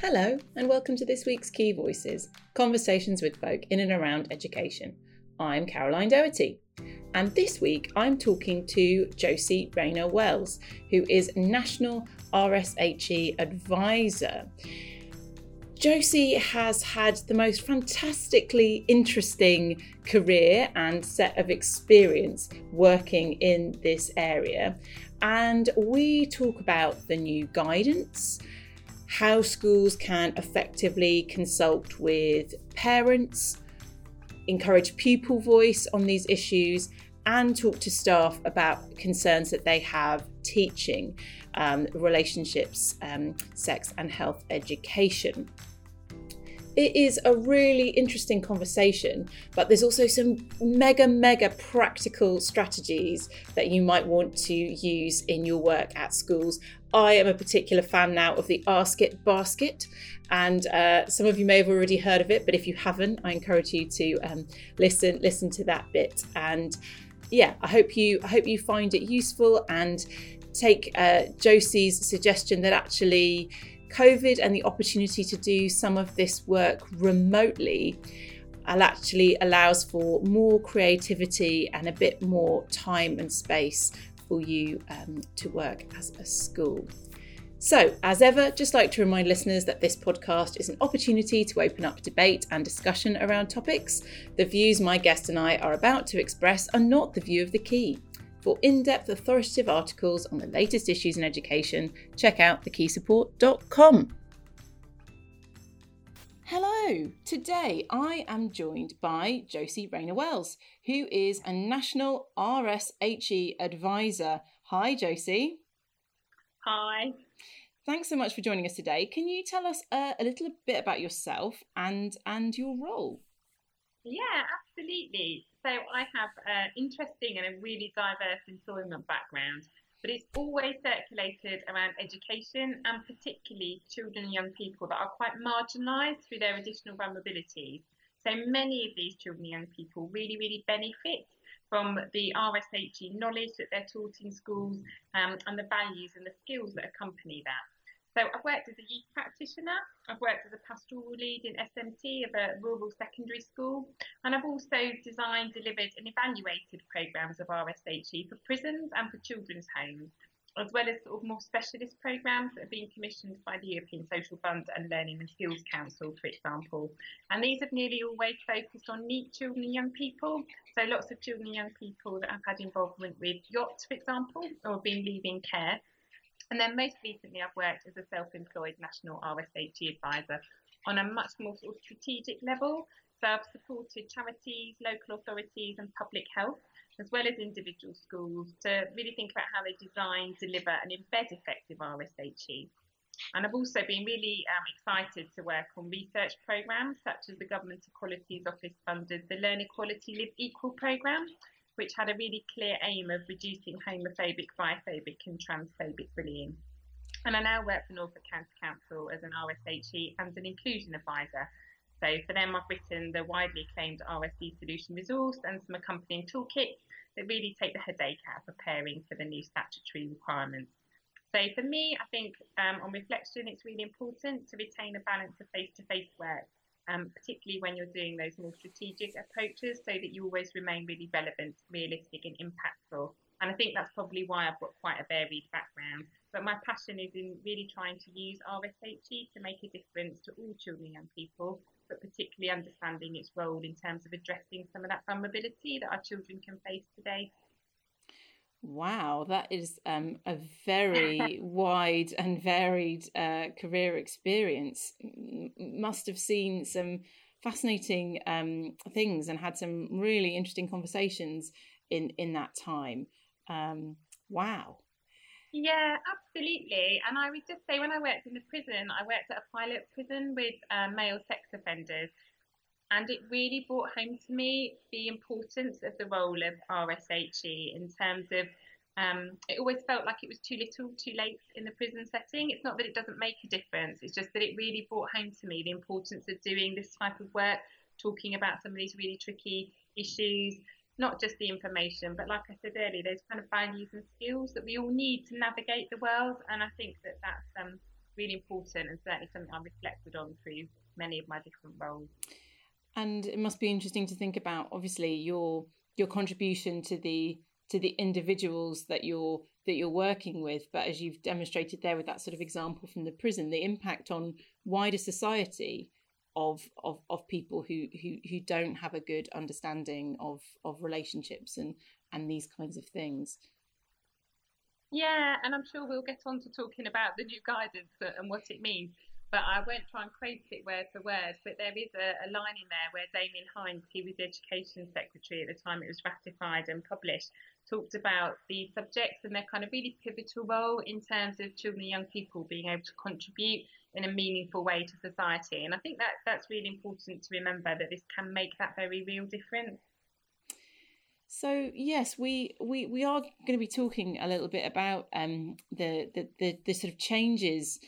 Hello, and welcome to this week's Key Voices Conversations with Folk in and Around Education. I'm Caroline Doherty, and this week I'm talking to Josie Rayner Wells, who is National RSHE Advisor. Josie has had the most fantastically interesting career and set of experience working in this area. And we talk about the new guidance, how schools can effectively consult with parents, encourage pupil voice on these issues, and talk to staff about concerns that they have teaching um, relationships, um, sex, and health education. It is a really interesting conversation, but there's also some mega, mega practical strategies that you might want to use in your work at schools. I am a particular fan now of the Ask It basket, and uh, some of you may have already heard of it, but if you haven't, I encourage you to um, listen listen to that bit. And yeah, I hope you I hope you find it useful and take uh, Josie's suggestion that actually COVID and the opportunity to do some of this work remotely actually allows for more creativity and a bit more time and space for you um, to work as a school. So, as ever, just like to remind listeners that this podcast is an opportunity to open up debate and discussion around topics. The views my guest and I are about to express are not the view of the key. For in depth authoritative articles on the latest issues in education, check out thekeysupport.com. Hello, today I am joined by Josie Rayner Wells, who is a National RSHE advisor. Hi, Josie. Hi. Thanks so much for joining us today. Can you tell us uh, a little bit about yourself and and your role? Yeah, absolutely. So I have an interesting and a really diverse employment background, but it's always circulated around education and particularly children and young people that are quite marginalised through their additional vulnerabilities. So many of these children and young people really, really benefit from the RSHE knowledge that they're taught in schools um, and the values and the skills that accompany that. So I've worked as a youth practitioner, I've worked as a pastoral lead in SMT of a rural secondary school, and I've also designed, delivered and evaluated programmes of RSHE for prisons and for children's homes, as well as sort of more specialist programmes that have been commissioned by the European Social Fund and Learning and Skills Council, for example. And these have nearly always focused on NEET children and young people. So lots of children and young people that I've had involvement with YOTs, for example, or have been leaving care and then most recently, I've worked as a self employed national RSHE advisor on a much more sort of strategic level. So I've supported charities, local authorities, and public health, as well as individual schools, to really think about how they design, deliver, and embed effective RSHE. And I've also been really um, excited to work on research programmes such as the Government Equalities Office funded the Learn Equality Live Equal programme, which had a really clear aim of reducing homophobic, biphobic, and transphobic bullying. And I now work for Norfolk County Council as an RSHE and an inclusion advisor. So for them, I've written the widely acclaimed RSE solution resource and some accompanying toolkits that really take the headache out of preparing for the new statutory requirements. So for me, I think um, on reflection, it's really important to retain a balance of face-to-face work um, particularly when you're doing those more strategic approaches, so that you always remain really relevant, realistic, and impactful. And I think that's probably why I've got quite a varied background. But my passion is in really trying to use RSHE to make a difference to all children and young people, but particularly understanding its role in terms of addressing some of that vulnerability that our children can face today. Wow, that is um, a very wide and varied uh, career experience. M- must have seen some fascinating um, things and had some really interesting conversations in in that time. Um, wow. Yeah, absolutely. And I would just say, when I worked in the prison, I worked at a pilot prison with uh, male sex offenders, and it really brought home to me the importance of the role of RSHE in terms of um, it always felt like it was too little, too late in the prison setting. It's not that it doesn't make a difference, it's just that it really brought home to me the importance of doing this type of work, talking about some of these really tricky issues, not just the information, but like I said earlier, those kind of values and skills that we all need to navigate the world. And I think that that's um, really important and certainly something I've reflected on through many of my different roles. And it must be interesting to think about, obviously, your your contribution to the to the individuals that you're that you're working with. But as you've demonstrated there with that sort of example from the prison the impact on wider society of of, of people who, who who don't have a good understanding of of relationships and and these kinds of things. Yeah and i'm sure we'll get on to talking about the new guidance and what it means but I won't try and quote it word for word. But there is a, a, line in there where Damian Hinds, he was Education Secretary at the time it was ratified and published, talked about the subjects and their kind of really pivotal role in terms of children and young people being able to contribute in a meaningful way to society. And I think that that's really important to remember that this can make that very real difference. So yes, we, we, we are going to be talking a little bit about um, the, the, the, the sort of changes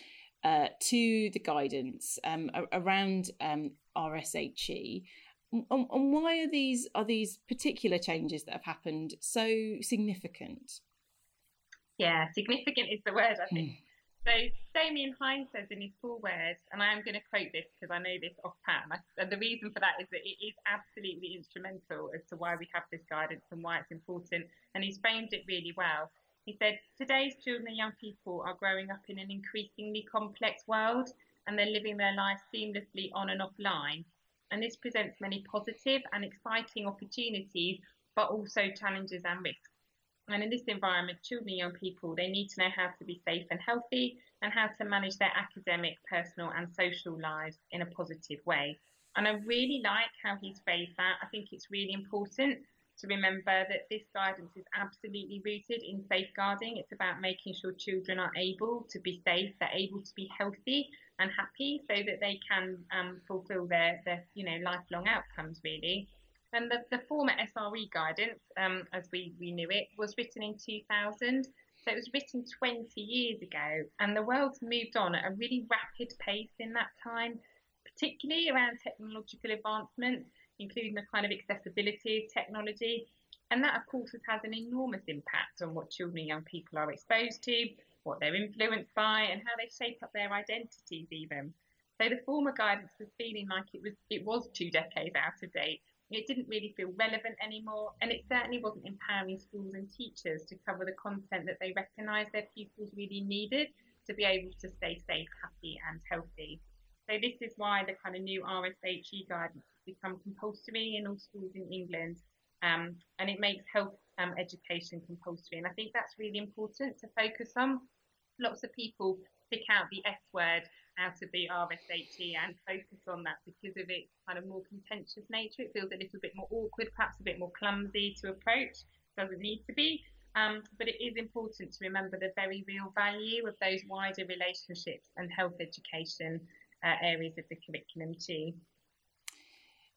uh, to the guidance um, around um, RSHE. And, and why are these are these particular changes that have happened so significant? Yeah, significant is the word I think. Mm. So Damian Hinds says in his words, and I am going to quote this because I know this off pat, and the reason for that is that it is absolutely instrumental as to why we have this guidance and why it's important. And he's framed it really well. He said, Today's children and young people are growing up in an increasingly complex world and they're living their lives seamlessly on and offline. And this presents many positive and exciting opportunities, but also challenges and risks. And in this environment, children and young people, they need to know how to be safe and healthy and how to manage their academic, personal, and social lives in a positive way. And I really like how he's phrased that. I think it's really important to remember that this guidance is absolutely rooted in safeguarding. It's about making sure children are able to be safe, they're able to be healthy and happy so that they can um, fulfill their, their, you know, lifelong outcomes really. And the, the former SRE guidance, um, as we, we knew it, was written in 2000. So it was written 20 years ago, and the world's moved on at a really rapid pace in that time, particularly around technological advancement including the kind of accessibility of technology. And that, of course, has an enormous impact on what children and young people are exposed to, what they're influenced by, and how they shape up their identities, even. So the former guidance was feeling like it was it was two decades out of date. It didn't really feel relevant anymore, and it certainly wasn't empowering schools and teachers to cover the content that they recognised their pupils really needed to be able to stay safe, happy, and healthy. So this is why the kind of new RSHE guidance become compulsory in all schools in England, um, and it makes health um, education compulsory. And I think that's really important to focus on. Lots of people pick out the S word out of the RSHE and focus on that because of its kind of more contentious nature. It feels a little bit more awkward, perhaps a bit more clumsy to approach. Doesn't need to be. Um, but it is important to remember the very real value of those wider relationships and health education uh, areas of the curriculum too.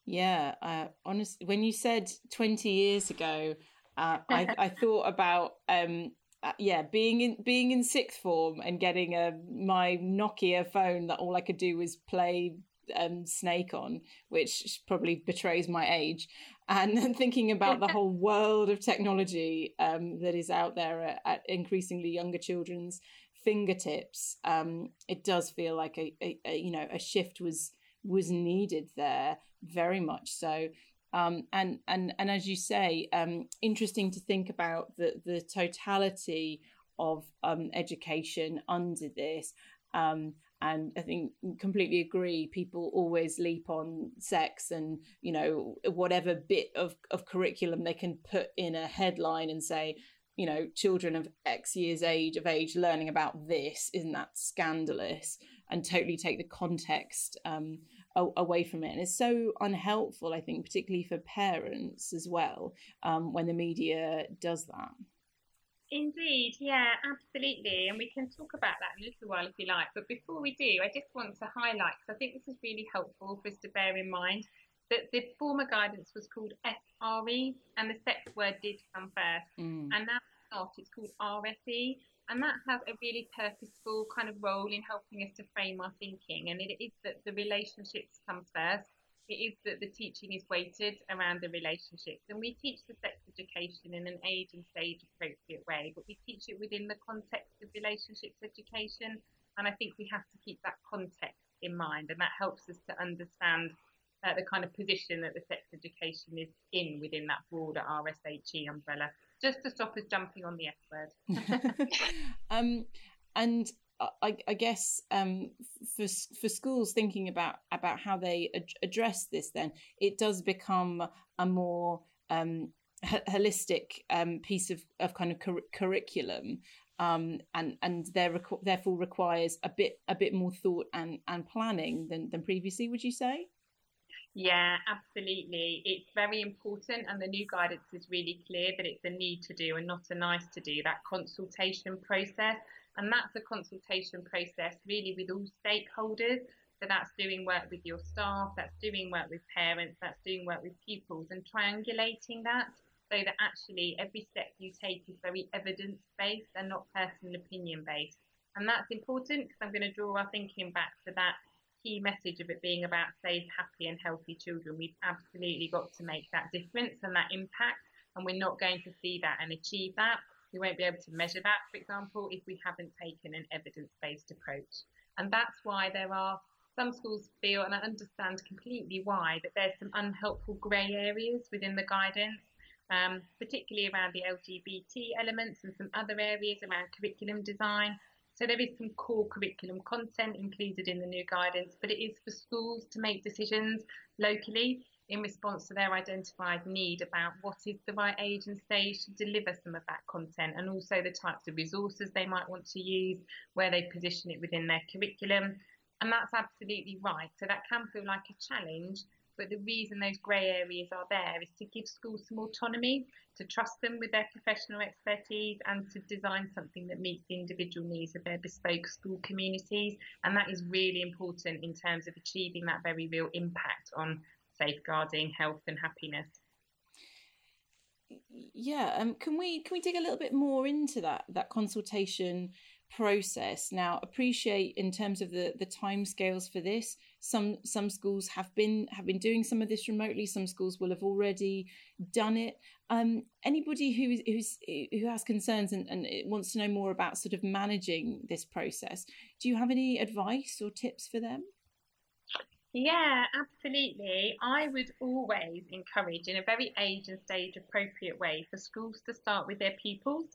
Yeah, uh, honestly, when you said 20 years ago, uh, I, I thought about um, uh, yeah being in being in sixth form and getting a my Nokia phone that all I could do was play um, Snake on, which probably betrays my age, and thinking about the whole world of technology um, that is out there at, at, increasingly younger children's fingertips. Um, it does feel like a, a, a you know a shift was was needed there very much so. Um, and and and as you say, um, interesting to think about the the totality of um, education under this. Um, and I think completely agree. People always leap on sex and you know whatever bit of of curriculum they can put in a headline and say, you know, children of X years age of age learning about this isn't that scandalous? And totally take the context um, away from it. And it's so unhelpful, I think, particularly for parents as well, um, when the media does that. Indeed, yeah, absolutely. And we can talk about that in a little while if you like. But before we do, I just want to highlight, because I think this is really helpful for us to bear in mind, that the former guidance was called SRE and the sex word did come first. Mm. And it's called RSE and that has a really purposeful kind of role in helping us to frame our thinking. And it is that the relationships comes first. It is that the teaching is weighted around the relationships, and we teach the sex education in an age and stage appropriate way, but we teach it within the context of relationships education. And I think we have to keep that context in mind, and that helps us to understand uh, the kind of position that the sex education is in within that broader RSHE umbrella, just to stop us jumping on the F word. um, and I, I guess um, for for schools thinking about about how they ad- address this, then it does become a more um, holistic um, piece of, of kind of cur- curriculum, um, and and requ- therefore requires a bit a bit more thought and, and planning than, than previously. Would you say? Yeah, absolutely. It's very important, and the new guidance is really clear that it's a need to do and not a nice to do. That consultation process and that's a consultation process really with all stakeholders. So that's doing work with your staff, that's doing work with parents, that's doing work with pupils and triangulating that so that actually every step you take is very evidence based and not personal opinion based. And that's important because I'm going to draw our thinking back to that key message of it being about safe, happy, and healthy children. We've absolutely got to make that difference and that impact, and we're not going to see that and achieve that we won't be able to measure that, for example, if we haven't taken an evidence based approach. And that's why there are some schools feel, and I understand completely why, that there's some unhelpful grey areas within the guidance, um, particularly around the LGBT elements and some other areas around curriculum design. So there is some core curriculum content included in the new guidance, but it is for schools to make decisions locally in response to their identified need about what is the right age and stage to deliver some of that content and also the types of resources they might want to use, where they position it within their curriculum. And that's absolutely right. So that can feel like a challenge, but the reason those grey areas are there is to give schools some autonomy, to trust them with their professional expertise, and to design something that meets the individual needs of their bespoke school communities. And that is really important in terms of achieving that very real impact on safeguarding health and happiness. Yeah, um, can we can we dig a little bit more into that that consultation process? Now, appreciate in terms of the the timescales for this. Some some schools have been have been doing some of this remotely. Some schools will have already done it. Um, anybody who who's who has concerns and, and wants to know more about sort of managing this process, do you have any advice or tips for them? Yeah, absolutely. I would always encourage, in a very age and stage appropriate way, for schools to start with their pupils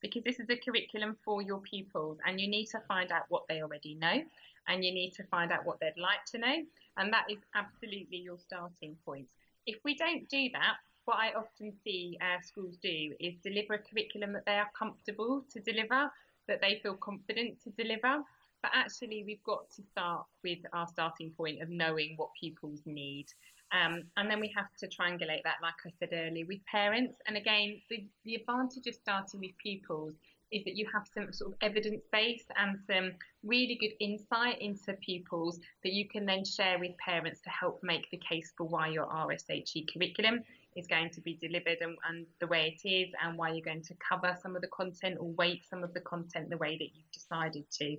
because this is a curriculum for your pupils and you need to find out what they already know and you need to find out what they'd like to know. And that is absolutely your starting point. If we don't do that, what I often see uh, schools do is deliver a curriculum that they are comfortable to deliver, that they feel confident to deliver but actually, we've got to start with our starting point of knowing what pupils need. Um, and then we have to triangulate that, like I said earlier, with parents. And again, the, the advantage of starting with pupils is that you have some sort of evidence base and some really good insight into pupils that you can then share with parents to help make the case for why your RSHE curriculum is going to be delivered and, and the way it is, and why you're going to cover some of the content or weight some of the content the way that you've decided to.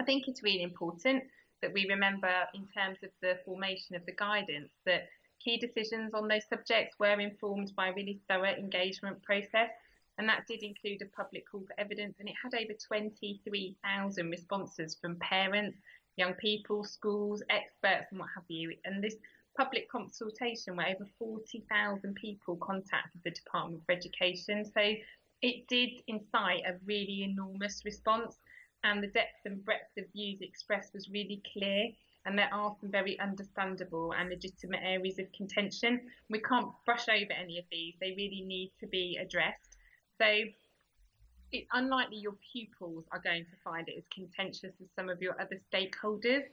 I think it's really important that we remember, in terms of the formation of the guidance, that key decisions on those subjects were informed by a really thorough engagement process. And that did include a public call for evidence, and it had over 23,000 responses from parents, young people, schools, experts, and what have you. And this public consultation where over 40,000 people contacted the Department for Education. So it did incite a really enormous response and the depth and breadth of views expressed was really clear. And there are some very understandable and legitimate areas of contention. We can't brush over any of these, they really need to be addressed. So it's unlikely your pupils are going to find it as contentious as some of your other stakeholders.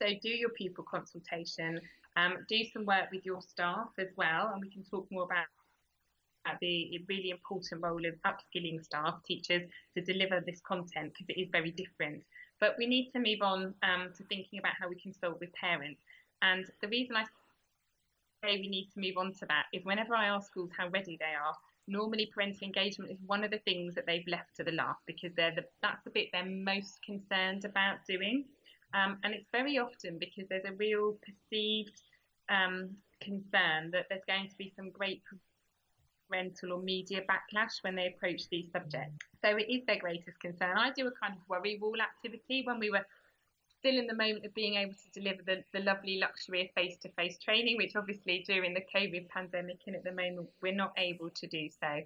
So do your pupil consultation, um, do some work with your staff as well, and we can talk more about the really important role of upskilling staff, teachers, to deliver this content because it is very different. But we need to move on um, to thinking about how we can solve with parents. And the reason I say we need to move on to that is whenever I ask schools how ready they are, normally parental engagement is one of the things that they've left to the last because they're the, that's the bit they're most concerned about doing. Um, and it's very often because there's a real perceived um, concern that there's going to be some great parental or media backlash when they approach these subjects. So it is their greatest concern. I do a kind of worry wall activity when we were still in the moment of being able to deliver the, the lovely luxury of face to face training, which obviously during the COVID pandemic and at the moment we're not able to do so.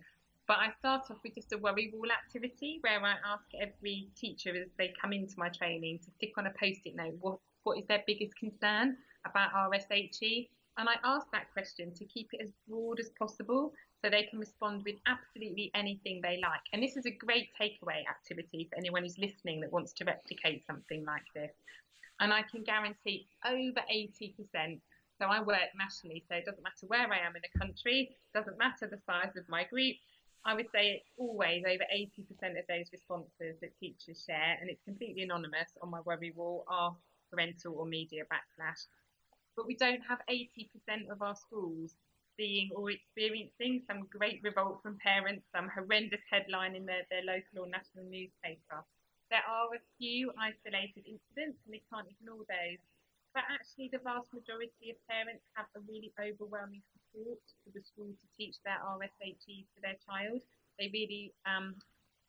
But I start off with just a worry wall activity where I ask every teacher as they come into my training to stick on a post it note what, what is their biggest concern about RSHE. And I ask that question to keep it as broad as possible so they can respond with absolutely anything they like. And this is a great takeaway activity for anyone who's listening that wants to replicate something like this. And I can guarantee over 80%. So I work nationally, so it doesn't matter where I am in the country, doesn't matter the size of my group, I would say it's always over 80% of those responses that teachers share, and it's completely anonymous on my worry wall, are parental or media backlash. But we don't have 80% of our schools seeing or experiencing some great revolt from parents, some horrendous headline in their, their local or national newspaper. There are a few isolated incidents, and we can't ignore those. But actually, the vast majority of parents have a really overwhelming support for the school to teach their RSHE to their child. They really um,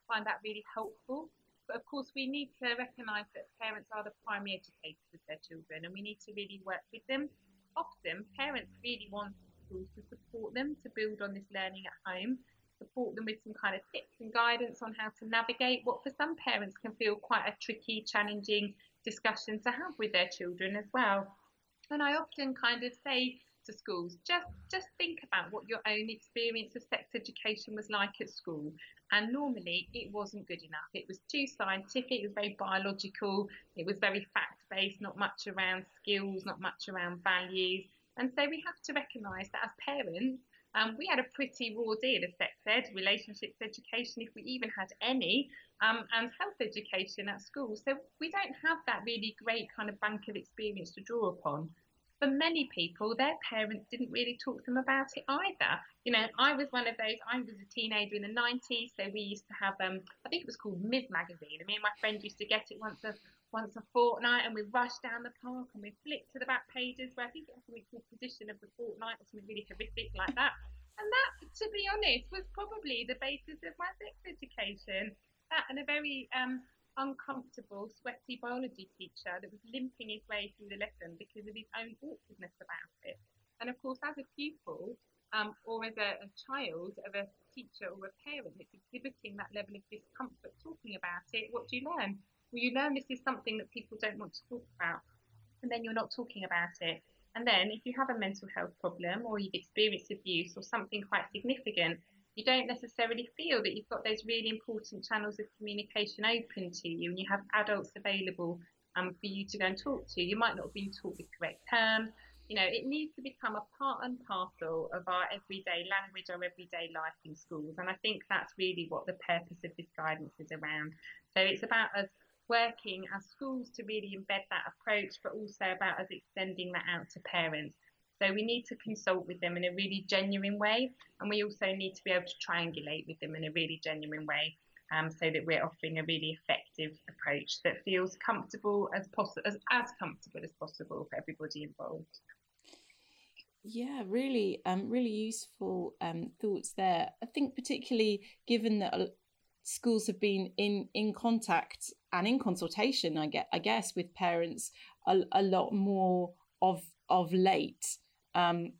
find that really helpful. But of course, we need to recognise that parents are the primary educators of their children and we need to really work with them. Often, parents really want to support them to build on this learning at home, support them with some kind of tips and guidance on how to navigate what for some parents can feel quite a tricky, challenging discussion to have with their children as well. And I often kind of say to schools, just just think about what your own experience of sex education was like at school. And normally it wasn't good enough. It was too scientific, it was very biological, it was very fact based, not much around skills, not much around values. And so we have to recognise that as parents, um, we had a pretty raw deal of sex ed, relationships education, if we even had any, um, and health education at school. So we don't have that really great kind of bank of experience to draw upon for many people, their parents didn't really talk to them about it either. You know, I was one of those. I was a teenager in the 90s, so we used to have, um, I think it was called Ms Magazine. And me and my friend used to get it once a once a fortnight, and we rush down the park and we flick to the back pages where I think it was something called Position of the Fortnight or something really horrific like that. And that, to be honest, was probably the basis of my sex education. That and a very um, uncomfortable, sweaty biology teacher that was limping his way through the lesson because of his own awkwardness about it. And of course, as a pupil um, or as a, a, child of a teacher or a parent that's exhibiting that level of discomfort talking about it, what do you learn? Well, you learn this is something that people don't want to talk about, and then you're not talking about it. And then, if you have a mental health problem or you've experienced abuse or something quite significant, you don't necessarily feel that you've got those really important channels of communication open to you and you have adults available um, for you to go and talk to. You might not have been taught the correct terms. You know, it needs to become a part and parcel of our everyday language, our everyday life in schools. And I think that's really what the purpose of this guidance is around. So it's about us working as schools to really embed that approach, but also about us extending that out to parents. So we need to consult with them in a really genuine way, and we also need to be able to triangulate with them in a really genuine way, um, so that we're offering a really effective approach that feels comfortable as possible, as, as comfortable as possible for everybody involved. Yeah, really, um, really useful um, thoughts there. I think particularly given that schools have been in in contact and in consultation, I get, I guess, with parents a, a lot more of of late um,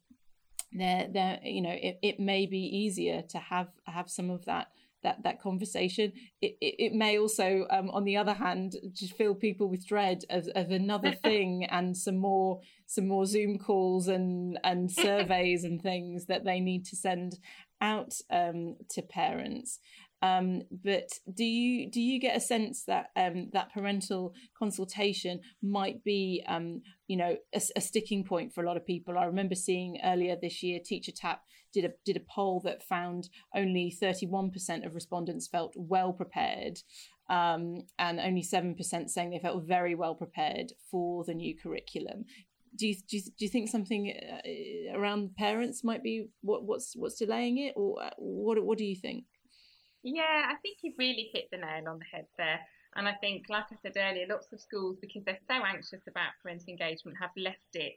there, there, you know, it, it may be easier to have have some of that that that conversation. It it, it may also, um, on the other hand, just fill people with dread of, of another thing and some more some more Zoom calls and and surveys and things that they need to send out um, to parents. Um, but do you do you get a sense that um, that parental consultation might be um, you know a, a, sticking point for a lot of people? I remember seeing earlier this year, Teacher Tapp did a did a poll that found only thirty one percent of respondents felt well prepared. Um, and only 7% saying they felt very well prepared for the new curriculum do you, do you, do you think something uh, around parents might be what, what's what's delaying it or uh, what what do you think yeah, I think you've really hit the nail on the head there. And I think, like I said earlier, lots of schools, because they're so anxious about parental engagement, have left it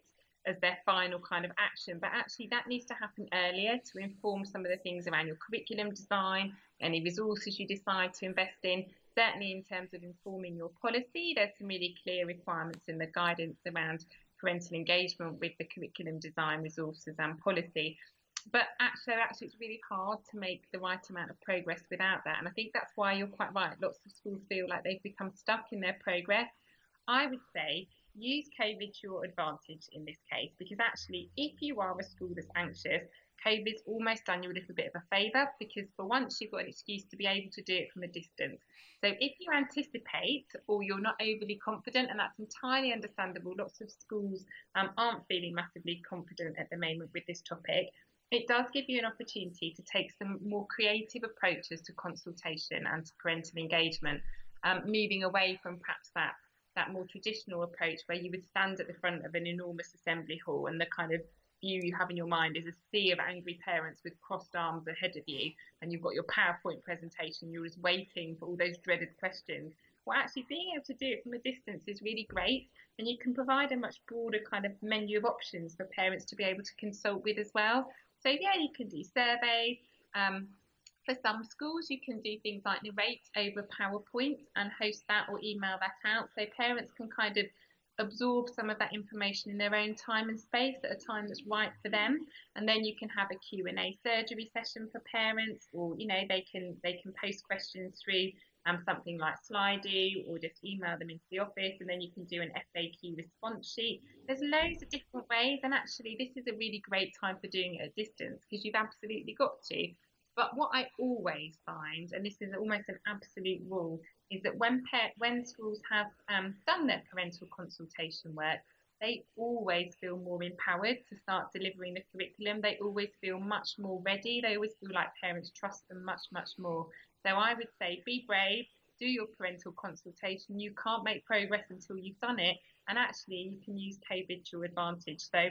as their final kind of action. But actually, that needs to happen earlier to inform some of the things around your curriculum design, any resources you decide to invest in. Certainly, in terms of informing your policy, there's some really clear requirements in the guidance around parental engagement with the curriculum design, resources, and policy. But actually, actually, it's really hard to make the right amount of progress without that. And I think that's why you're quite right. Lots of schools feel like they've become stuck in their progress. I would say use COVID to your advantage in this case, because actually, if you are a school that's anxious, COVID's almost done you a little bit of a favour because for once you've got an excuse to be able to do it from a distance. So if you anticipate or you're not overly confident, and that's entirely understandable, lots of schools um, aren't feeling massively confident at the moment with this topic. It does give you an opportunity to take some more creative approaches to consultation and to parental engagement, um, moving away from perhaps that that more traditional approach where you would stand at the front of an enormous assembly hall and the kind of view you have in your mind is a sea of angry parents with crossed arms ahead of you and you've got your PowerPoint presentation, you're just waiting for all those dreaded questions. Well, actually, being able to do it from a distance is really great, and you can provide a much broader kind of menu of options for parents to be able to consult with as well. So, yeah, you can do surveys. Um, for some schools, you can do things like narrate over PowerPoint and host that or email that out so parents can kind of absorb some of that information in their own time and space at a time that's right for them and then you can have a q&a surgery session for parents or you know they can they can post questions through um, something like Slido or just email them into the office and then you can do an FAQ response sheet. There's loads of different ways and actually this is a really great time for doing it at distance because you've absolutely got to. But what I always find, and this is almost an absolute rule, is that when when schools have um, done their parental consultation work, they always feel more empowered to start delivering the curriculum. They always feel much more ready. They always feel like parents trust them much, much more. So I would say be brave, do your parental consultation. You can't make progress until you've done it. And actually, you can use COVID to your advantage. So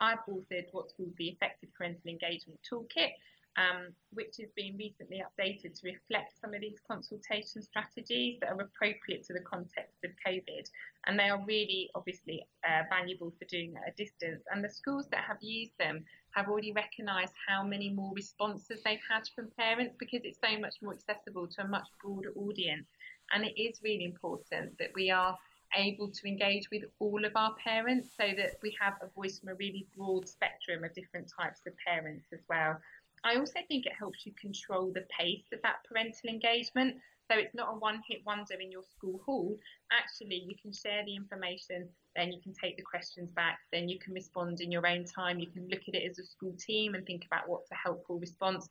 I've authored what's called the Effective Parental Engagement Toolkit um, which has been recently updated to reflect some of these consultation strategies that are appropriate to the context of COVID. And they are really obviously uh, valuable for doing at a distance. And the schools that have used them have already recognised how many more responses they've had from parents because it's so much more accessible to a much broader audience. And it is really important that we are able to engage with all of our parents so that we have a voice from a really broad spectrum of different types of parents as well. I also think it helps you control the pace of that parental engagement. So it's not a one hit wonder in your school hall. Actually, you can share the information, then you can take the questions back, then you can respond in your own time. You can look at it as a school team and think about what's a helpful response.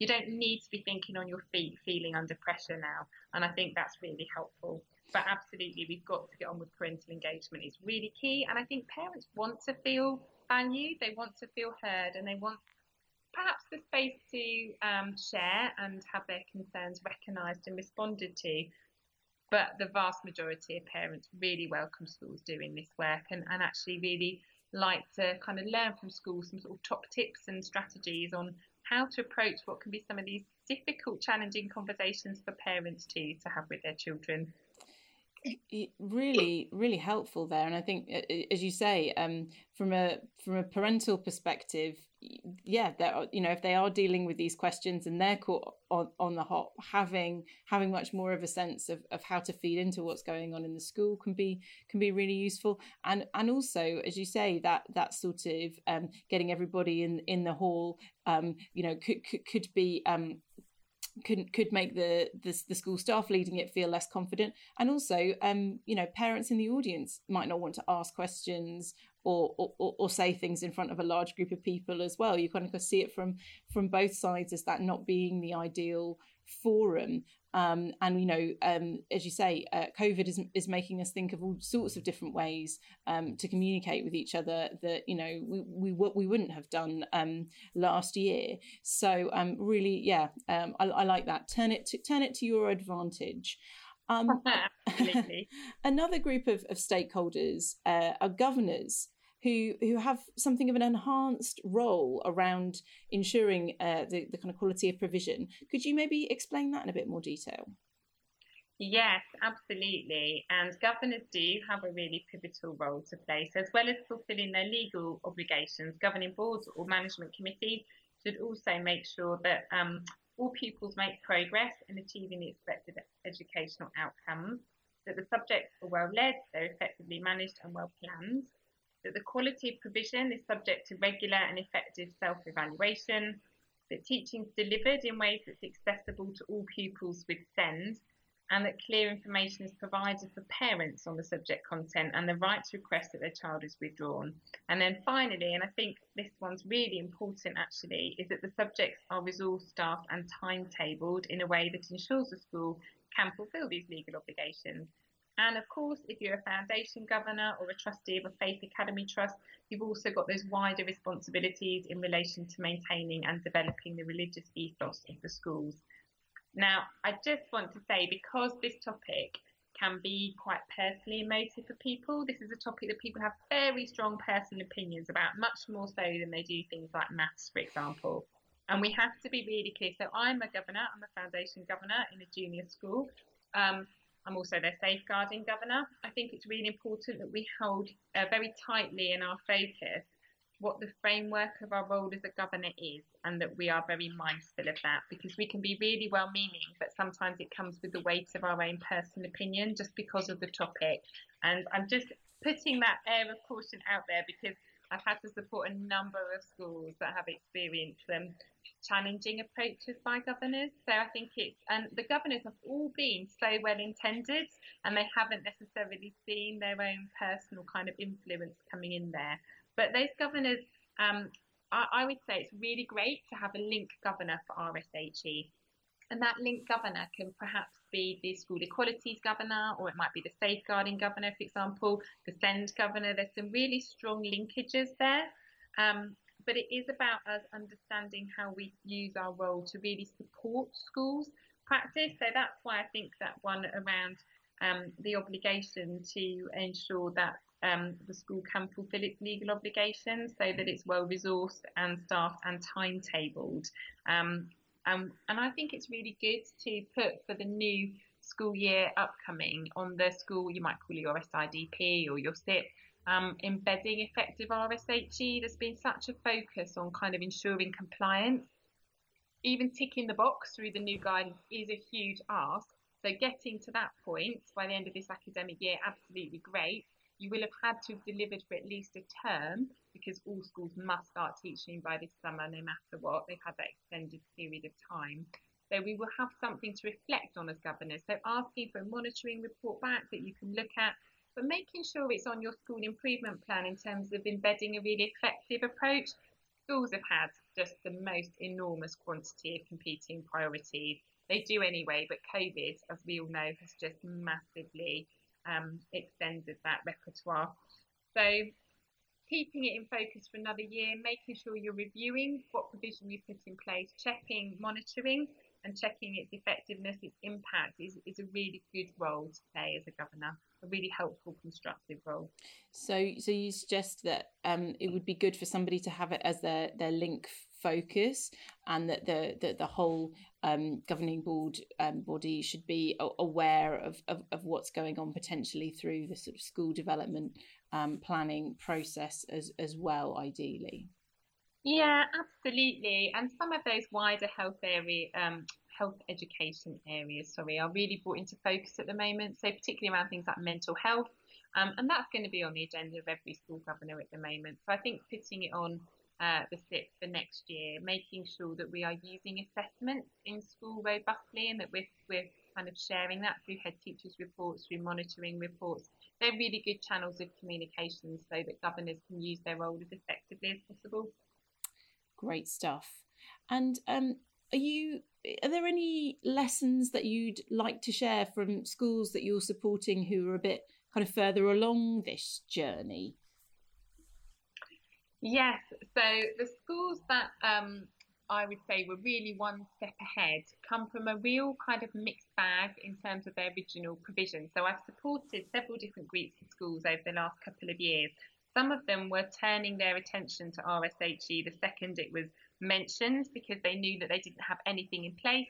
You don't need to be thinking on your feet, feeling under pressure now. And I think that's really helpful. But absolutely, we've got to get on with parental engagement. It's really key. And I think parents want to feel valued, they want to feel heard, and they want perhaps the space to um, share and have their concerns recognised and responded to. But the vast majority of parents really welcome schools doing this work and, and actually really like to kind of learn from schools some sort of top tips and strategies on how to approach what can be some of these difficult, challenging conversations for parents too to have with their children really really helpful there and i think as you say um, from a from a parental perspective yeah that you know if they are dealing with these questions and they're caught on, on the hop having having much more of a sense of, of how to feed into what's going on in the school can be can be really useful. And and also as you say that that sort of um, getting everybody in in the hall um, you know could could, could be um, could could make the, the, the school staff leading it feel less confident, and also, um, you know, parents in the audience might not want to ask questions or, or or say things in front of a large group of people as well. You kind of see it from from both sides as that not being the ideal forum. Um, and you know, um, as you say, uh, COVID is is making us think of all sorts of different ways um, to communicate with each other that you know we we we wouldn't have done um, last year. So um, really, yeah, um, I, I, like that. Turn it to turn it to your advantage. another group of, of stakeholders uh, are governors who who have something of an enhanced role around ensuring uh, the the kind of quality of provision. Could you maybe explain that in a bit more detail? Yes, absolutely. And governors do have a really pivotal role to play. So, as well as fulfilling their legal obligations, governing boards or management committees should also make sure that um, all pupils make progress in achieving the expected educational outcomes, that the subjects are well led, they're effectively managed and well planned, that the quality of provision is subject to regular and effective self evaluation, that teaching is delivered in ways that's accessible to all pupils with SEND and that clear information is provided for parents on the subject content and the right to request that their child is withdrawn. And then finally, and I think this one's really important actually, is that the subjects are resource staffed and timetabled in a way that ensures the school can fulfil these legal obligations. And of course, if you're a foundation governor or a trustee of a faith academy trust, you've also got those wider responsibilities in relation to maintaining and developing the religious ethos of the schools. Now, I just want to say because this topic can be quite personally emotive for people, this is a topic that people have very strong personal opinions about, much more so than they do things like maths, for example. And we have to be really clear. So, I'm a governor, I'm a foundation governor in a junior school. Um, I'm also their safeguarding governor. I think it's really important that we hold uh, very tightly in our focus what the framework of our role as a governor is, and that we are very mindful of that because we can be really well meaning, but sometimes it comes with the weight of our own personal opinion just because of the topic. And I'm just putting that air of caution out there because I've had to support a number of schools that have experienced um, challenging approaches by governors. So I think it's, and the governors have all been so well intended and they haven't necessarily seen their own personal kind of influence coming in there. But those governors, um, I, I, would say it's really great to have a link governor for RSHE. And that link governor can perhaps be the school equalities governor, or it might be the safeguarding governor, for example, the SEND governor. There's some really strong linkages there. Um, but it is about us understanding how we use our role to really support schools practice. So that's why I think that one around um, the obligation to ensure that um, the school can fulfil its legal obligations so that it's well resourced and staffed and timetabled. Um, and, and I think it's really good to put for the new school year upcoming on the school, you might call your SIDP or your SIP, um, embedding effective RSHE. There's been such a focus on kind of ensuring compliance. Even ticking the box through the new guidance is a huge ask. So getting to that point by the end of this academic year, absolutely great you will have had to have delivered for at least a term because all schools must start teaching by this summer no matter what. They've had that extended period of time. So we will have something to reflect on as governors. So asking for a monitoring report back that you can look at, but making sure it's on your school improvement plan in terms of embedding a really effective approach. Schools have had just the most enormous quantity of competing priorities. They do anyway, but COVID, as we all know, has just massively um, extended that repertoire. So keeping it in focus for another year, making sure you're reviewing what provision you put in place, checking, monitoring, and checking its effectiveness, its impact is, is a really good role to play as a governor, a really helpful, constructive role. So, so you suggest that um, it would be good for somebody to have it as their their link focus, and that the the, the whole um, governing board um, body should be aware of, of, of what's going on potentially through the sort of school development um, planning process as as well, ideally. Yeah, absolutely. And some of those wider health area, um, health education areas, sorry, are really brought into focus at the moment. So particularly around things like mental health, um, and that's going to be on the agenda of every school governor at the moment. So I think putting it on uh, the SIP for next year, making sure that we are using assessments in school robustly and that we're, we're kind of sharing that through head teachers' reports, through monitoring reports. They're really good channels of communication so that governors can use their role as effectively as possible. Great stuff. And um, are you? Are there any lessons that you'd like to share from schools that you're supporting who are a bit kind of further along this journey? Yes. So the schools that um, I would say were really one step ahead come from a real kind of mixed bag in terms of their original provision. So I've supported several different groups of schools over the last couple of years. Some of them were turning their attention to RSHE the second it was mentioned because they knew that they didn't have anything in place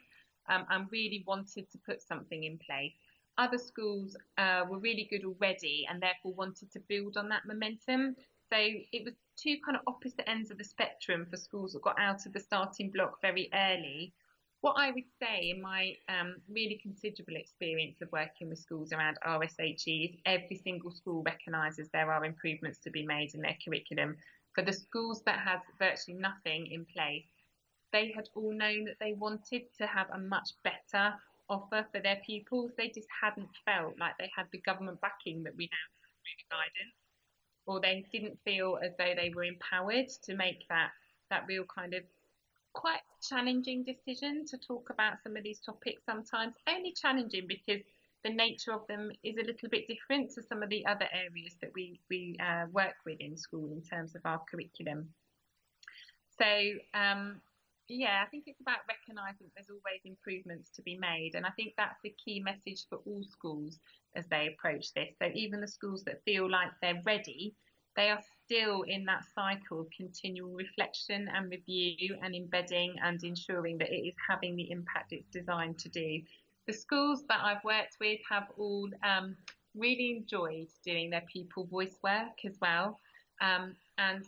um, and really wanted to put something in place. other schools uh, were really good already and therefore wanted to build on that momentum. So it was two kind of opposite ends of the spectrum for schools that got out of the starting block very early. What I would say in my um, really considerable experience of working with schools around RSHE is every single school recognises there are improvements to be made in their curriculum. For the schools that has virtually nothing in place, they had all known that they wanted to have a much better offer for their pupils. They just hadn't felt like they had the government backing that we now have through guidance or they didn't feel as though they were empowered to make that that real kind of quite challenging decision to talk about some of these topics sometimes. Only challenging because the nature of them is a little bit different to some of the other areas that we we uh, work with in school in terms of our curriculum. So um, yeah i think it's about recognizing there's always improvements to be made and i think that's the key message for all schools as they approach this. So even the schools that feel like they're ready, they are still in that cycle of continual reflection and review and embedding and ensuring that it is having the impact it's designed to do. The schools that I've worked with have all um, really enjoyed doing their pupil voice work as well. Um, and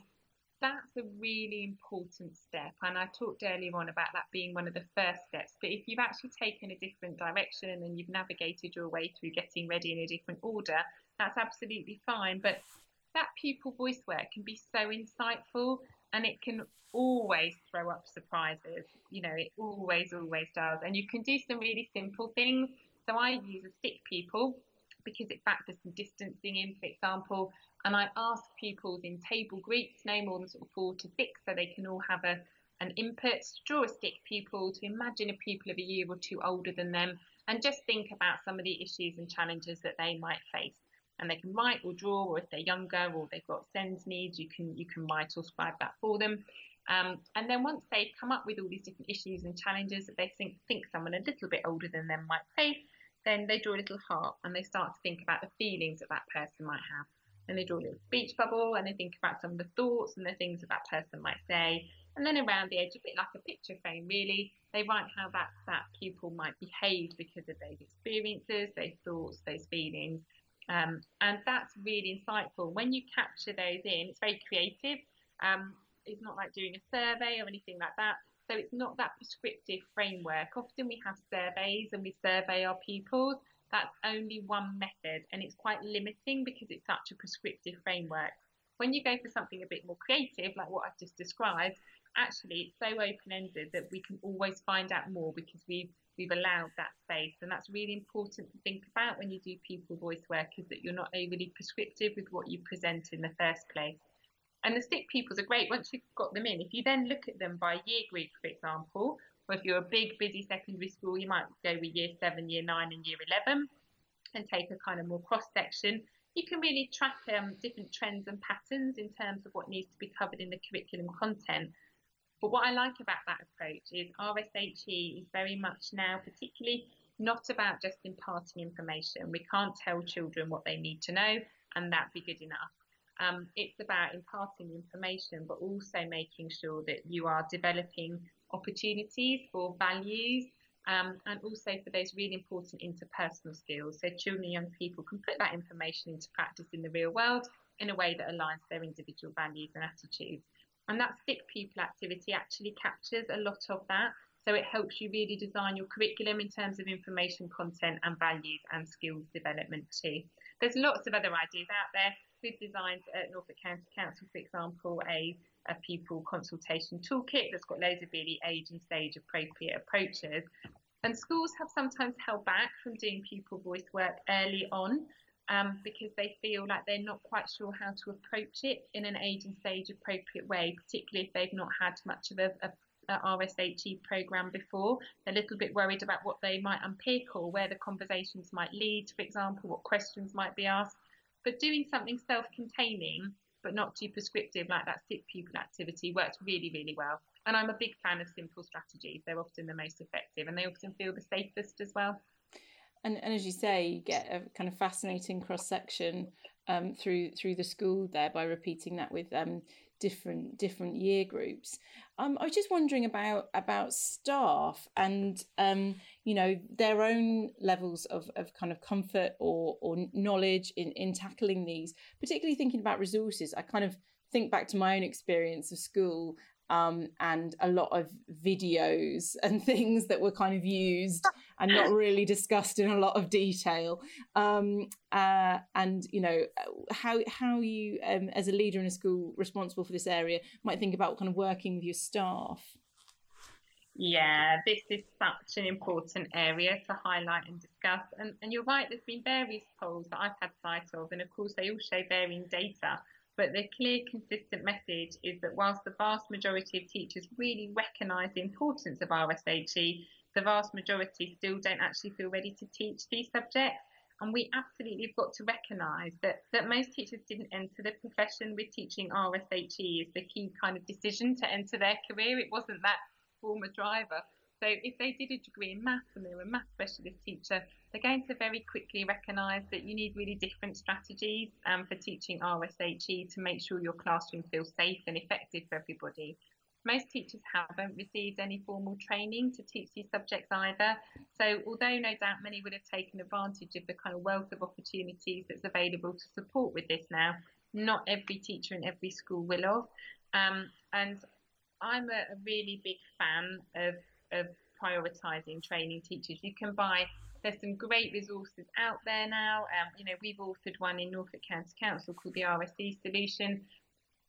that's a really important step. And I talked earlier on about that being one of the first steps. But if you've actually taken a different direction and you've navigated your way through getting ready in a different order, that's absolutely fine. But that pupil voice work can be so insightful and it can always throw up surprises. You know, it always, always does. And you can do some really simple things. So I use a stick pupil because it factors some distancing in, for example. And I ask pupils in table groups, no more than sort of four to six, so they can all have a an input, draw a stick pupil to imagine a pupil of a year or two older than them and just think about some of the issues and challenges that they might face. And they can write or draw, or if they're younger or they've got SEND needs, you can you can write or scribe that for them. Um, and then once they've come up with all these different issues and challenges that they think think someone a little bit older than them might face, then they draw a little heart and they start to think about the feelings that that person might have and they draw a little speech bubble and they think about some of the thoughts and the things that that person might say. And then around the edge, a bit like a picture frame, really, they write how that, that pupil might behave because of those experiences, those thoughts, those feelings. Um, and that's really insightful. When you capture those in, it's very creative. Um, it's not like doing a survey or anything like that. So it's not that prescriptive framework. Often we have surveys and we survey our pupils, that's only one method and it's quite limiting because it's such a prescriptive framework. When you go for something a bit more creative, like what I've just described, actually it's so open ended that we can always find out more because we've we've allowed that space and that's really important to think about when you do pupil voice work is that you're not overly prescriptive with what you present in the first place. And the stick pupils are great once you've got them in. If you then look at them by year group, for example, or if you're a big, busy secondary school, you might go with year seven, year nine, and year 11 and take a kind of more cross section. You can really track um, different trends and patterns in terms of what needs to be covered in the curriculum content. But what I like about that approach is RSHE is very much now, particularly not about just imparting information. We can't tell children what they need to know, and that be good enough. Um, it's about imparting information, but also making sure that you are developing opportunities for values um, and also for those really important interpersonal skills. So children and young people can put that information into practice in the real world in a way that aligns their individual values and attitudes. And that stick pupil activity actually captures a lot of that. So it helps you really design your curriculum in terms of information content and values and skills development too. There's lots of other ideas out there. We've designed at Norfolk County Council, for example, a a pupil consultation toolkit that's got loads of really age and stage appropriate approaches. And schools have sometimes held back from doing pupil voice work early on um, because they feel like they're not quite sure how to approach it in an age and stage appropriate way, particularly if they've not had much of a, a RSHE program before. They're a little bit worried about what they might unpick or where the conversations might lead, for example, what questions might be asked. But doing something self containing but not too prescriptive like that stick pupil activity works really, really well. And I'm a big fan of simple strategies. They're often the most effective and they often feel the safest as well. And, and as you say, you get a kind of fascinating cross section um, through through the school there by repeating that with um, different different year groups. Um, I was just wondering about about staff and um, you know their own levels of, of kind of comfort or or knowledge in in tackling these particularly thinking about resources i kind of think back to my own experience of school um, and a lot of videos and things that were kind of used and not really discussed in a lot of detail. Um, uh, and you know how how you um, as a leader in a school responsible for this area might think about kind of working with your staff. Yeah, this is such an important area to highlight and discuss. And, and you're right, there's been various polls that I've had sight of, and of course, they all show varying data. But the clear, consistent message is that whilst the vast majority of teachers really recognise the importance of RSHE, the vast majority still don't actually feel ready to teach these subjects. And we absolutely have got to recognise that, that most teachers didn't enter the profession with teaching RSHE as the key kind of decision to enter their career. It wasn't that former driver. So if they did a degree in maths and they were a maths specialist teacher, they're going to very quickly recognise that you need really different strategies um, for teaching RSHE to make sure your classroom feels safe and effective for everybody. Most teachers haven't received any formal training to teach these subjects either. So, although no doubt many would have taken advantage of the kind of wealth of opportunities that's available to support with this now, not every teacher in every school will have. Um, and I'm a, really big fan of, of prioritising training teachers. You can buy there's some great resources out there now. Um, you know, we've authored one in Norfolk County Council called the RSE Solution.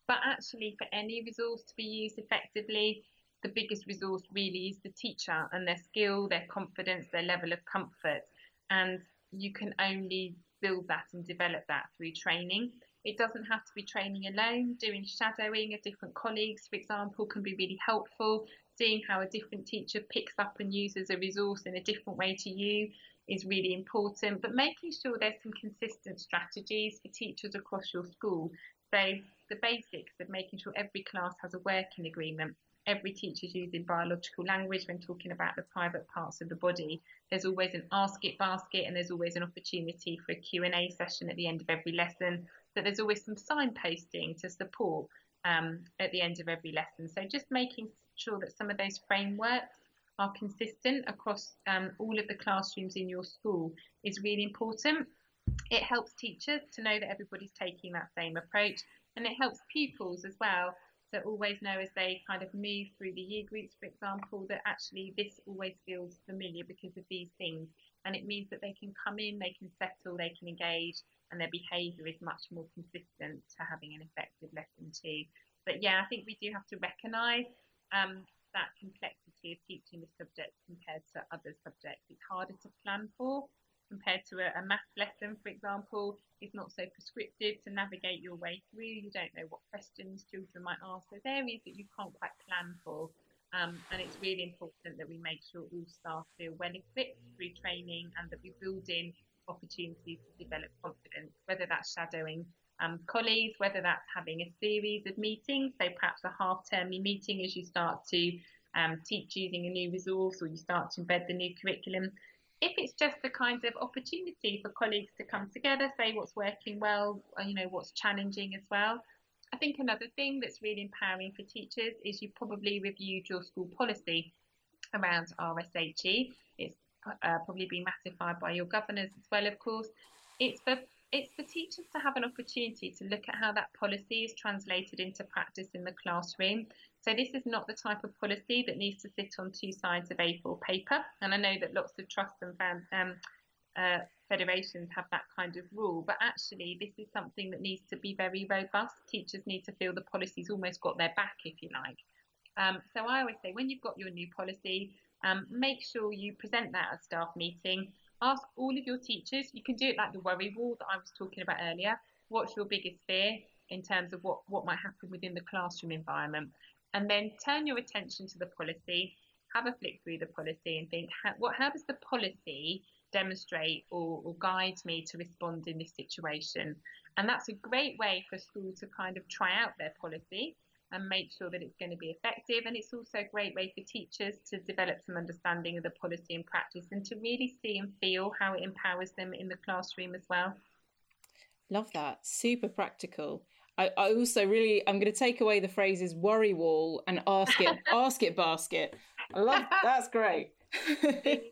But actually, for any resource to be used effectively, the biggest resource really is the teacher and their skill, their confidence, their level of comfort. And you can only build that and develop that through training. It doesn't have to be training alone. Doing shadowing of different colleagues, for example, can be really helpful. Seeing how a different teacher picks up and uses a resource in a different way to you is really important. But making sure there's some consistent strategies for teachers across your school. So the basics of making sure every class has a working agreement. Every teacher's using biological language when talking about the private parts of the body. There's always an ask it basket and there's always an opportunity for a Q&A session at the end of every lesson that there's always some signposting to support um, at the end of every lesson. So just making sure that some of those frameworks are consistent across um, all of the classrooms in your school is really important. It helps teachers to know that everybody's taking that same approach, and it helps pupils as well to always know as they kind of move through the year groups, for example, that actually this always feels familiar because of these things. And it means that they can come in, they can settle, they can engage, and their behaviour is much more consistent to having an effective lesson too. But yeah, I think we do have to recognise um, that complexity of teaching the subject compared to other subjects. It's harder to plan for compared to a, a math lesson, for example. It's not so prescriptive to navigate your way through. You don't know what questions children might ask. There's areas that you can't quite plan for. Um, and it's really important that we make sure all staff feel well equipped through training and that we build in opportunities to develop confidence, whether that's shadowing um, colleagues, whether that's having a series of meetings, so perhaps a half termly meeting as you start to um, teach using a new resource or you start to embed the new curriculum. If it's just a kind of opportunity for colleagues to come together, say what's working well, uh, you know, what's challenging as well. I think another thing that's really empowering for teachers is you probably reviewed your school policy around RSHE. Uh, probably been ratified by your governors as well, of course. It's for it's for teachers to have an opportunity to look at how that policy is translated into practice in the classroom. So this is not the type of policy that needs to sit on two sides of A4 paper. And I know that lots of trusts and um, uh, federations have that kind of rule, but actually this is something that needs to be very robust. Teachers need to feel the policy's almost got their back, if you like. Um, so I always say when you've got your new policy, um, make sure you present that at a staff meeting. Ask all of your teachers. You can do it like the worry wall that I was talking about earlier. What's your biggest fear in terms of what, what might happen within the classroom environment? And then turn your attention to the policy. Have a flick through the policy and think, how, what, how does the policy demonstrate or, or guide me to respond in this situation? And that's a great way for school to kind of try out their policy and make sure that it's going to be effective. And it's also a great way for teachers to develop some understanding of the policy and practice and to really see and feel how it empowers them in the classroom as well. Love that. Super practical. I, I also really I'm going to take away the phrases worry wall and ask it ask it basket. I love that's great. That's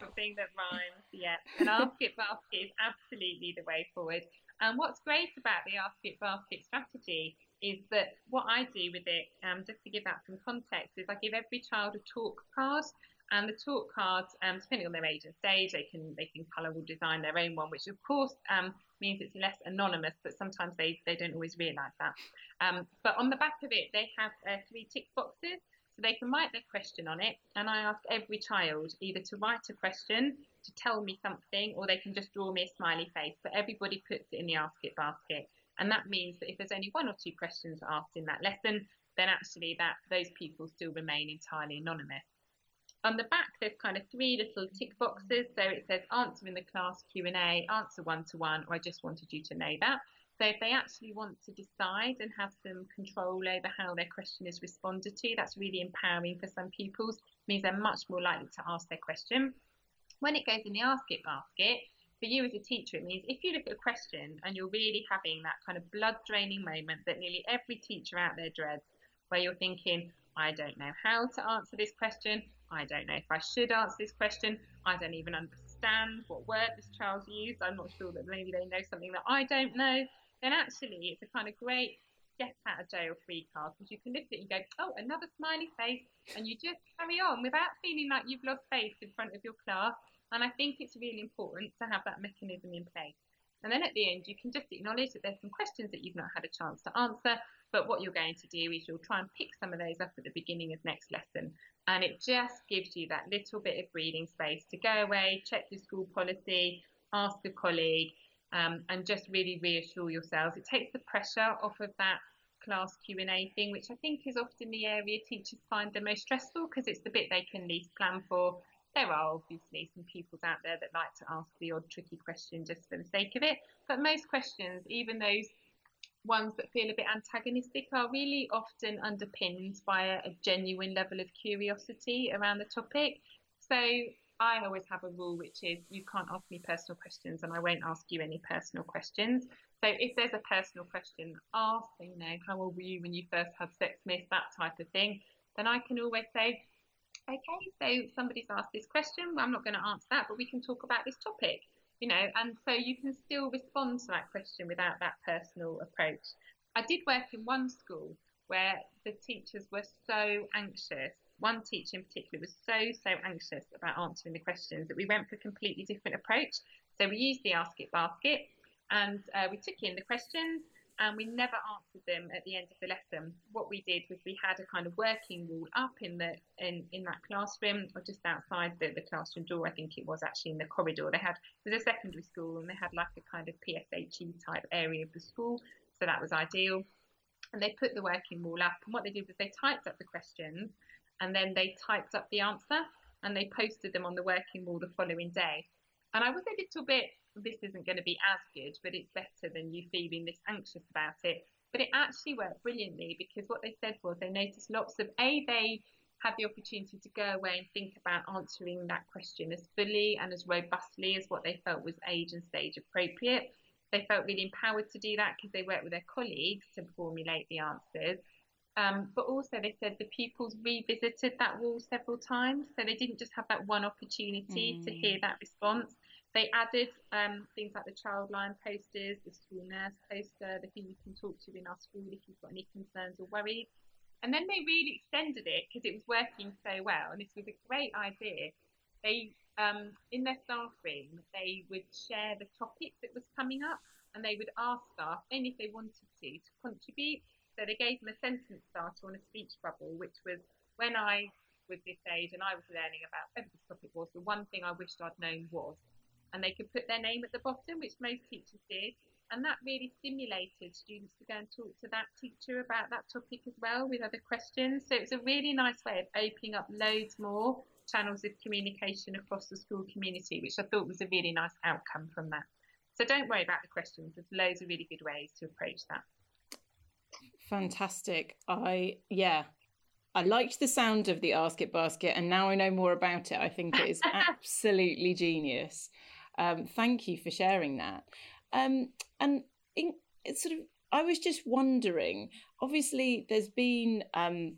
something that rhymes. Yeah, and Ask It Basket is absolutely the way forward. And what's great about the Ask It Basket strategy is that what I do with it, um, just to give that some context, is I give every child a talk card. And the talk cards, um, depending on their age and stage, they can they can colour or design their own one, which of course um, means it's less anonymous. But sometimes they, they don't always realise that. Um, but on the back of it, they have uh, three tick boxes, so they can write their question on it. And I ask every child either to write a question, to tell me something, or they can just draw me a smiley face. But everybody puts it in the ask it basket. And that means that if there's only one or two questions asked in that lesson, then actually that those people still remain entirely anonymous. On the back, there's kind of three little tick boxes. So it says answer in the class Q&A, answer one-to-one, or I just wanted you to know that. So if they actually want to decide and have some control over how their question is responded to, that's really empowering for some pupils. Means they're much more likely to ask their question. When it goes in the ask it basket, for you as a teacher, it means if you look at a question and you're really having that kind of blood draining moment that nearly every teacher out there dreads, where you're thinking, I don't know how to answer this question, I don't know if I should answer this question, I don't even understand what word this child's used, I'm not sure that maybe they know something that I don't know, then actually it's a kind of great get out of jail free card because you can look at it and go, oh, another smiley face, and you just carry on without feeling like you've lost face in front of your class and I think it's really important to have that mechanism in place. And then at the end, you can just acknowledge that there's some questions that you've not had a chance to answer. But what you're going to do is you'll try and pick some of those up at the beginning of next lesson. And it just gives you that little bit of breathing space to go away, check your school policy, ask a colleague, um, and just really reassure yourselves. It takes the pressure off of that class Q&A thing, which I think is often the area teachers find the most stressful because it's the bit they can least plan for there are obviously some pupils out there that like to ask the odd tricky question just for the sake of it. But most questions, even those ones that feel a bit antagonistic, are really often underpinned by a, a genuine level of curiosity around the topic. So I always have a rule which is you can't ask me personal questions and I won't ask you any personal questions. So if there's a personal question asked, you know, how old were you when you first had sex miss, that type of thing, then I can always say, okay, so somebody's asked this question. Well, I'm not going to answer that, but we can talk about this topic, you know, and so you can still respond to that question without that personal approach. I did work in one school where the teachers were so anxious. One teacher in particular was so, so anxious about answering the questions that we went for a completely different approach. So we used the Ask It basket and uh, we took in the questions and we never answered them at the end of the lesson. What we did was we had a kind of working wall up in the in, in that classroom or just outside the, the classroom door, I think it was actually in the corridor. They had it was a secondary school and they had like a kind of PSHE type area of the school, so that was ideal. And they put the working wall up, and what they did was they typed up the questions and then they typed up the answer and they posted them on the working wall the following day. And I was a little bit this isn't going to be as good, but it's better than you feeling this anxious about it. But it actually worked brilliantly because what they said was they noticed lots of A, they had the opportunity to go away and think about answering that question as fully and as robustly as what they felt was age and stage appropriate. They felt really empowered to do that because they worked with their colleagues to formulate the answers. Um, but also, they said the pupils revisited that wall several times. So they didn't just have that one opportunity mm. to hear that response. They added um, things like the Childline posters, the school nurse poster, the thing you can talk to in our school if you've got any concerns or worries. And then they really extended it because it was working so well. And this was a great idea. They, um, in their staff room, they would share the topic that was coming up and they would ask staff, only if they wanted to, to contribute. So they gave them a sentence starter on a speech bubble, which was when I was this age and I was learning about whatever this topic was, the one thing I wished I'd known was and they could put their name at the bottom, which most teachers did. And that really stimulated students to go and talk to that teacher about that topic as well with other questions. So it's a really nice way of opening up loads more channels of communication across the school community, which I thought was a really nice outcome from that. So don't worry about the questions. There's loads of really good ways to approach that. Fantastic. I yeah, I liked the sound of the Ask It basket, and now I know more about it. I think it is absolutely genius. Um, thank you for sharing that. Um, and in, it's sort of, I was just wondering. Obviously, there's been um,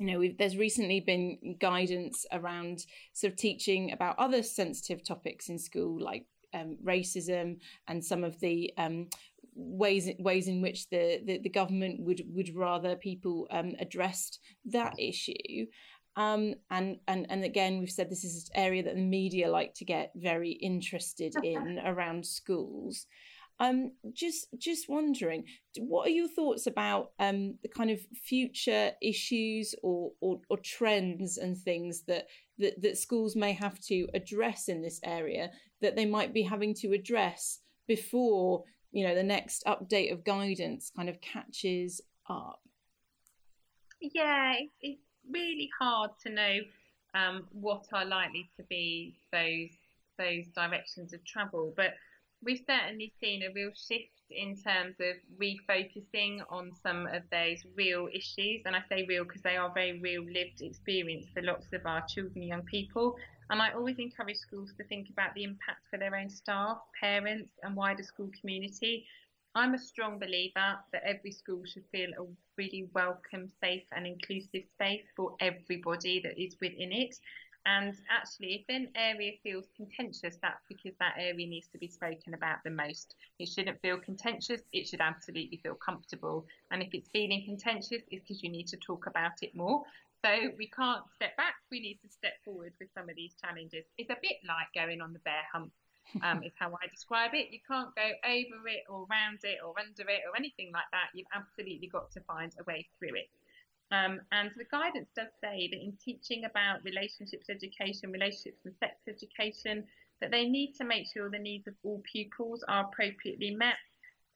you know, there's recently been guidance around sort of teaching about other sensitive topics in school, like um, racism and some of the um, ways ways in which the, the, the, government would would rather people um, addressed that issue. Um, and and and again, we've said this is an area that the media like to get very interested in around schools. Um, just just wondering, what are your thoughts about um, the kind of future issues or, or, or trends and things that, that that schools may have to address in this area that they might be having to address before you know the next update of guidance kind of catches up? Yeah, it's really hard to know um, what are likely to be those those directions of travel, but we've certainly seen a real shift in terms of refocusing on some of those real issues. And I say real because they are very real lived experience for lots of our children and young people. And I always encourage schools to think about the impact for their own staff, parents, and wider school community. I'm a strong believer that every school should feel a really welcome, safe, and inclusive space for everybody that is within it. And actually, if an area feels contentious, that's because that area needs to be spoken about the most. It shouldn't feel contentious, it should absolutely feel comfortable. And if it's feeling contentious, it's because you need to talk about it more. So we can't step back, we need to step forward with some of these challenges. It's a bit like going on the bear hunt. Um, is how I describe it. You can't go over it or around it or under it or anything like that. You've absolutely got to find a way through it. Um, and the guidance does say that in teaching about relationships education, relationships and sex education, that they need to make sure the needs of all pupils are appropriately met,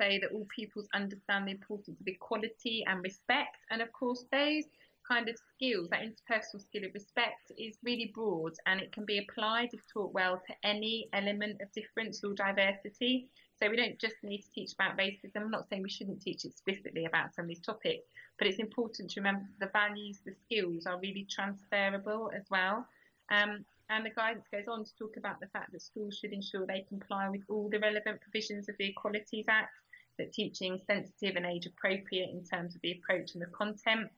so that all pupils understand the importance of equality and respect. And of course, those kind of skills, that interpersonal skill of respect, is really broad and it can be applied, if taught well, to any element of difference or diversity. So we don't just need to teach about racism. I'm not saying we shouldn't teach explicitly about some of these topics, but it's important to remember the values, the skills are really transferable as well. Um, and the guidance goes on to talk about the fact that schools should ensure they comply with all the relevant provisions of the Equalities Act, that teaching sensitive and age appropriate in terms of the approach and the content.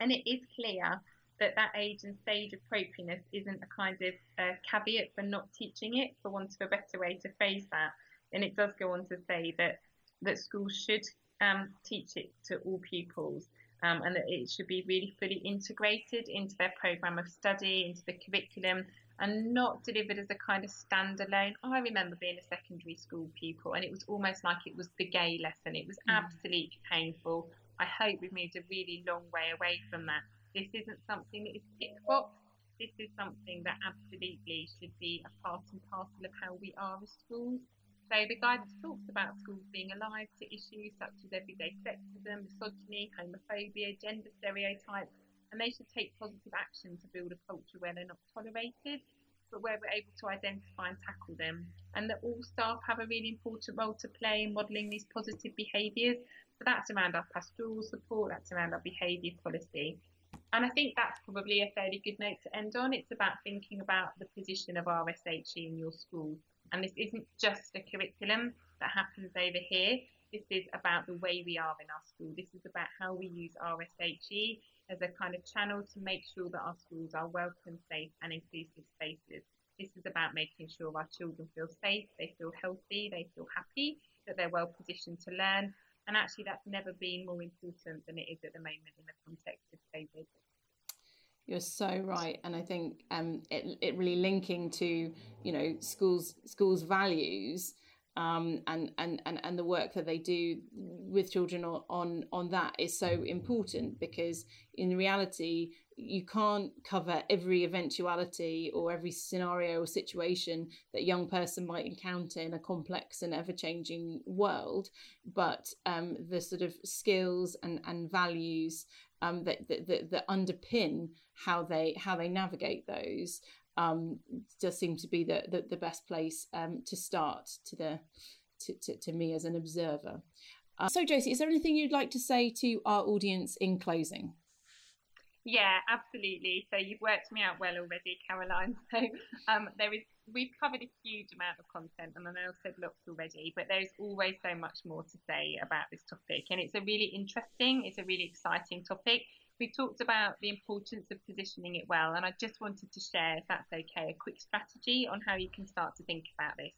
And it is clear that that age and stage appropriateness isn't a kind of uh, caveat for not teaching it, for want of a better way to phrase that. And it does go on to say that that schools should um, teach it to all pupils um, and that it should be really fully integrated into their programme of study, into the curriculum, and not delivered as a kind of standalone. I remember being a secondary school pupil, and it was almost like it was the gay lesson. It was mm. absolutely painful. I hope we've moved a really long way away from that. This isn't something that is tick box. This is something that absolutely should be a part and parcel of how we are as schools. So the guidance talks about schools being alive to issues such as everyday sexism, misogyny, homophobia, gender stereotypes, and they should take positive action to build a culture where they're not tolerated, but where we're able to identify and tackle them. And that all staff have a really important role to play in modelling these positive behaviours. So that's around our pastoral support, that's around our behaviour policy. And I think that's probably a fairly good note to end on. It's about thinking about the position of RSHE in your school and this isn't just a curriculum that happens over here. This is about the way we are in our school. This is about how we use RSHE as a kind of channel to make sure that our schools are welcome, safe, and inclusive spaces. This is about making sure our children feel safe, they feel healthy, they feel happy, that they're well positioned to learn. And actually, that's never been more important than it is at the moment in the context of COVID. You're so right, and I think um, it it really linking to you know schools schools values um, and, and and and the work that they do with children on on that is so important because in reality you can't cover every eventuality or every scenario or situation that a young person might encounter in a complex and ever changing world. But um, the sort of skills and and values um, that, that, that underpin how they how they navigate those um, does seem to be the, the, the best place um, to start to the to, to, to me as an observer. Uh, so Josie, is there anything you'd like to say to our audience in closing? Yeah, absolutely. So you've worked me out well already, Caroline. So um, there is we've covered a huge amount of content, and I know I've said lots already, but there's always so much more to say about this topic, and it's a really interesting, it's a really exciting topic. We've talked about the importance of positioning it well, and I just wanted to share, if that's okay, a quick strategy on how you can start to think about this.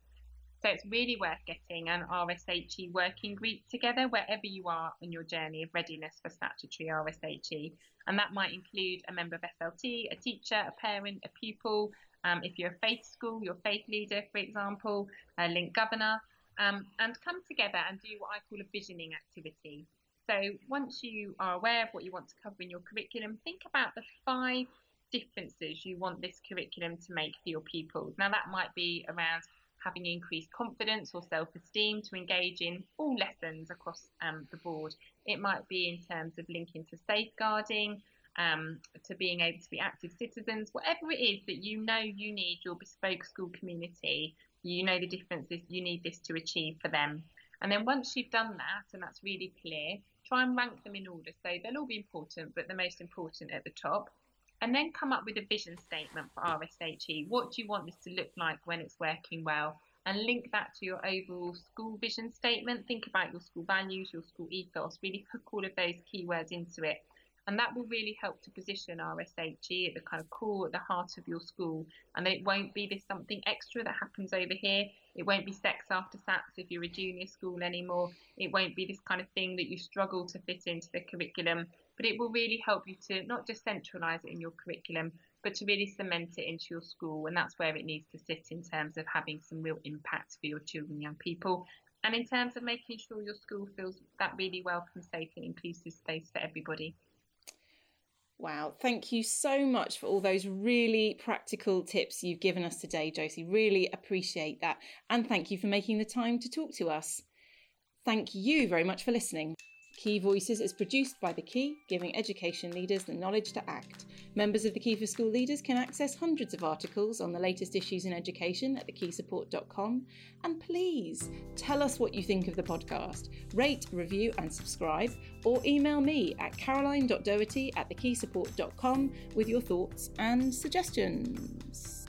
So it's really worth getting an RSHE working group together wherever you are on your journey of readiness for statutory RSHE. And that might include a member of SLT, a teacher, a parent, a pupil. Um, if you're a faith school, your faith leader, for example, a link governor, um, and come together and do what I call a visioning activity. So once you are aware of what you want to cover in your curriculum, think about the five differences you want this curriculum to make for your pupils. Now that might be around having increased confidence or self-esteem to engage in all lessons across um, the board. It might be in terms of linking to safeguarding, um, to being able to be active citizens, whatever it is that you know you need your bespoke school community, you know the differences you need this to achieve for them. And then once you've done that, and that's really clear, try and rank them in order. So they'll all be important, but the most important at the top. And then come up with a vision statement for RSHE. What do you want this to look like when it's working well? And link that to your overall school vision statement. Think about your school values, your school ethos, really hook all of those keywords into it. And that will really help to position RSHE at the kind of core, at the heart of your school. And it won't be this something extra that happens over here. It won't be sex after SATs if you're a junior school anymore. It won't be this kind of thing that you struggle to fit into the curriculum. But it will really help you to not just centralise it in your curriculum, but to really cement it into your school. And that's where it needs to sit in terms of having some real impact for your children and young people. And in terms of making sure your school feels that really welcome, safe, and inclusive space for everybody. Wow, thank you so much for all those really practical tips you've given us today, Josie. Really appreciate that. And thank you for making the time to talk to us. Thank you very much for listening. Key Voices is produced by The Key, giving education leaders the knowledge to act. Members of the Key for School Leaders can access hundreds of articles on the latest issues in education at thekeysupport.com. And please tell us what you think of the podcast. Rate, review, and subscribe, or email me at caroline.doherty at thekeysupport.com with your thoughts and suggestions.